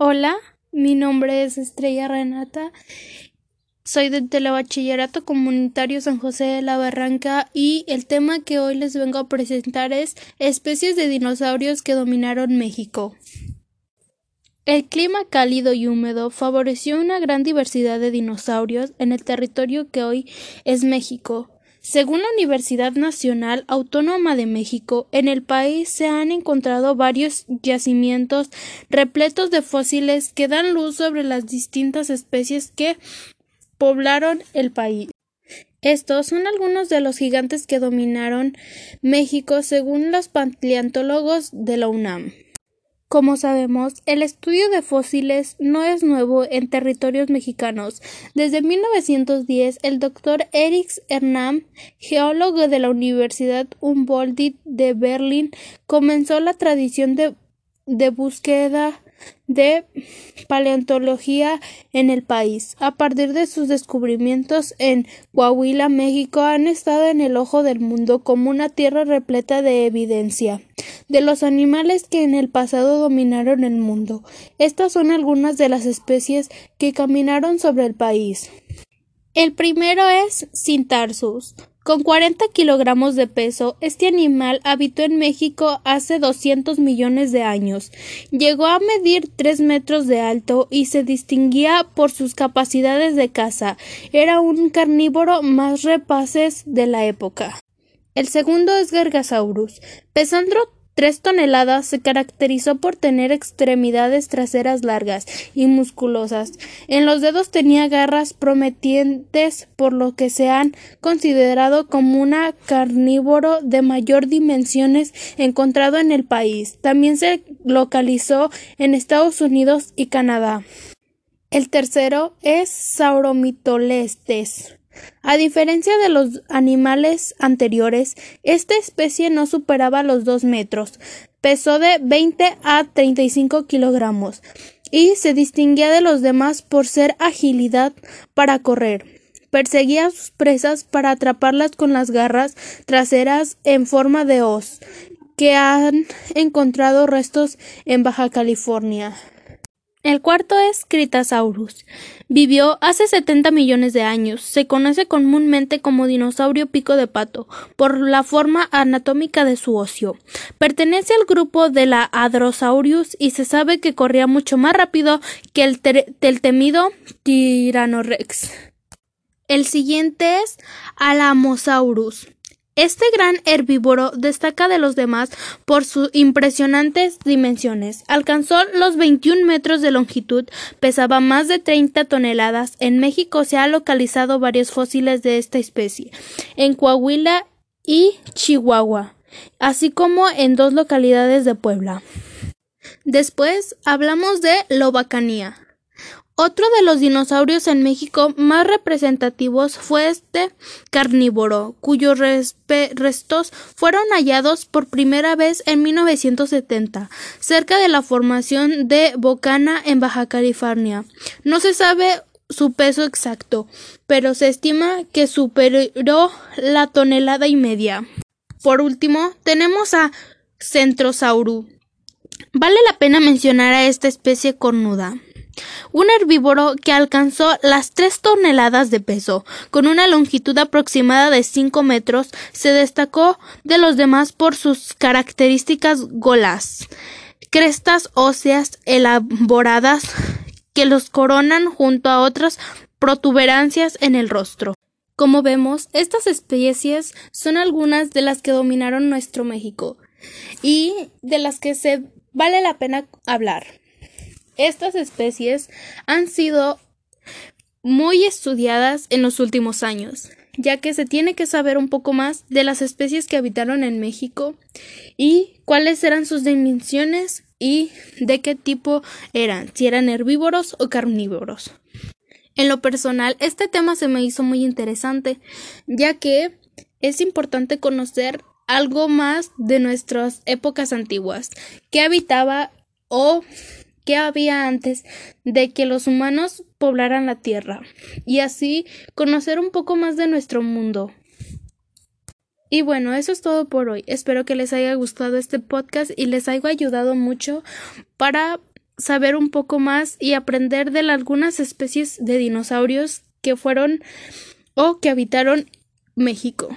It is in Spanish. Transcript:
Hola, mi nombre es Estrella Renata. Soy del Telebachillerato Comunitario San José de la Barranca y el tema que hoy les vengo a presentar es especies de dinosaurios que dominaron México. El clima cálido y húmedo favoreció una gran diversidad de dinosaurios en el territorio que hoy es México. Según la Universidad Nacional Autónoma de México, en el país se han encontrado varios yacimientos repletos de fósiles que dan luz sobre las distintas especies que poblaron el país. Estos son algunos de los gigantes que dominaron México según los paleontólogos de la UNAM. Como sabemos, el estudio de fósiles no es nuevo en territorios mexicanos. Desde 1910, el doctor Erich Hernam, geólogo de la Universidad Humboldt de Berlín, comenzó la tradición de, de búsqueda de paleontología en el país. A partir de sus descubrimientos en Coahuila, México, han estado en el ojo del mundo como una tierra repleta de evidencia de los animales que en el pasado dominaron el mundo. Estas son algunas de las especies que caminaron sobre el país. El primero es Cintarsus, con 40 kilogramos de peso, este animal habitó en México hace 200 millones de años. Llegó a medir 3 metros de alto y se distinguía por sus capacidades de caza. Era un carnívoro más repases de la época. El segundo es Gargasaurus. Pesando tres toneladas, se caracterizó por tener extremidades traseras largas y musculosas. En los dedos tenía garras prometientes, por lo que se han considerado como una carnívoro de mayor dimensiones encontrado en el país. También se localizó en Estados Unidos y Canadá. El tercero es Sauromitolestes. A diferencia de los animales anteriores, esta especie no superaba los dos metros, pesó de 20 a 35 kilogramos y se distinguía de los demás por ser agilidad para correr. Perseguía a sus presas para atraparlas con las garras traseras en forma de hoz, que han encontrado restos en Baja California. El cuarto es Critasaurus. Vivió hace 70 millones de años. Se conoce comúnmente como dinosaurio pico de pato por la forma anatómica de su ocio. Pertenece al grupo de la Hadrosaurus y se sabe que corría mucho más rápido que el, el temido Tyrannorex. El siguiente es Alamosaurus. Este gran herbívoro destaca de los demás por sus impresionantes dimensiones. Alcanzó los 21 metros de longitud, pesaba más de 30 toneladas. En México se han localizado varios fósiles de esta especie, en Coahuila y Chihuahua, así como en dos localidades de Puebla. Después hablamos de Lobacanía. Otro de los dinosaurios en México más representativos fue este carnívoro, cuyos restos fueron hallados por primera vez en 1970, cerca de la formación de Bocana en Baja California. No se sabe su peso exacto, pero se estima que superó la tonelada y media. Por último, tenemos a Centrosaurus. Vale la pena mencionar a esta especie cornuda un herbívoro que alcanzó las tres toneladas de peso, con una longitud aproximada de cinco metros, se destacó de los demás por sus características golas, crestas óseas elaboradas que los coronan junto a otras protuberancias en el rostro. Como vemos, estas especies son algunas de las que dominaron nuestro México y de las que se vale la pena hablar. Estas especies han sido muy estudiadas en los últimos años, ya que se tiene que saber un poco más de las especies que habitaron en México y cuáles eran sus dimensiones y de qué tipo eran, si eran herbívoros o carnívoros. En lo personal, este tema se me hizo muy interesante, ya que es importante conocer algo más de nuestras épocas antiguas, qué habitaba o que había antes de que los humanos poblaran la Tierra y así conocer un poco más de nuestro mundo. Y bueno, eso es todo por hoy. Espero que les haya gustado este podcast y les haya ayudado mucho para saber un poco más y aprender de algunas especies de dinosaurios que fueron o que habitaron México.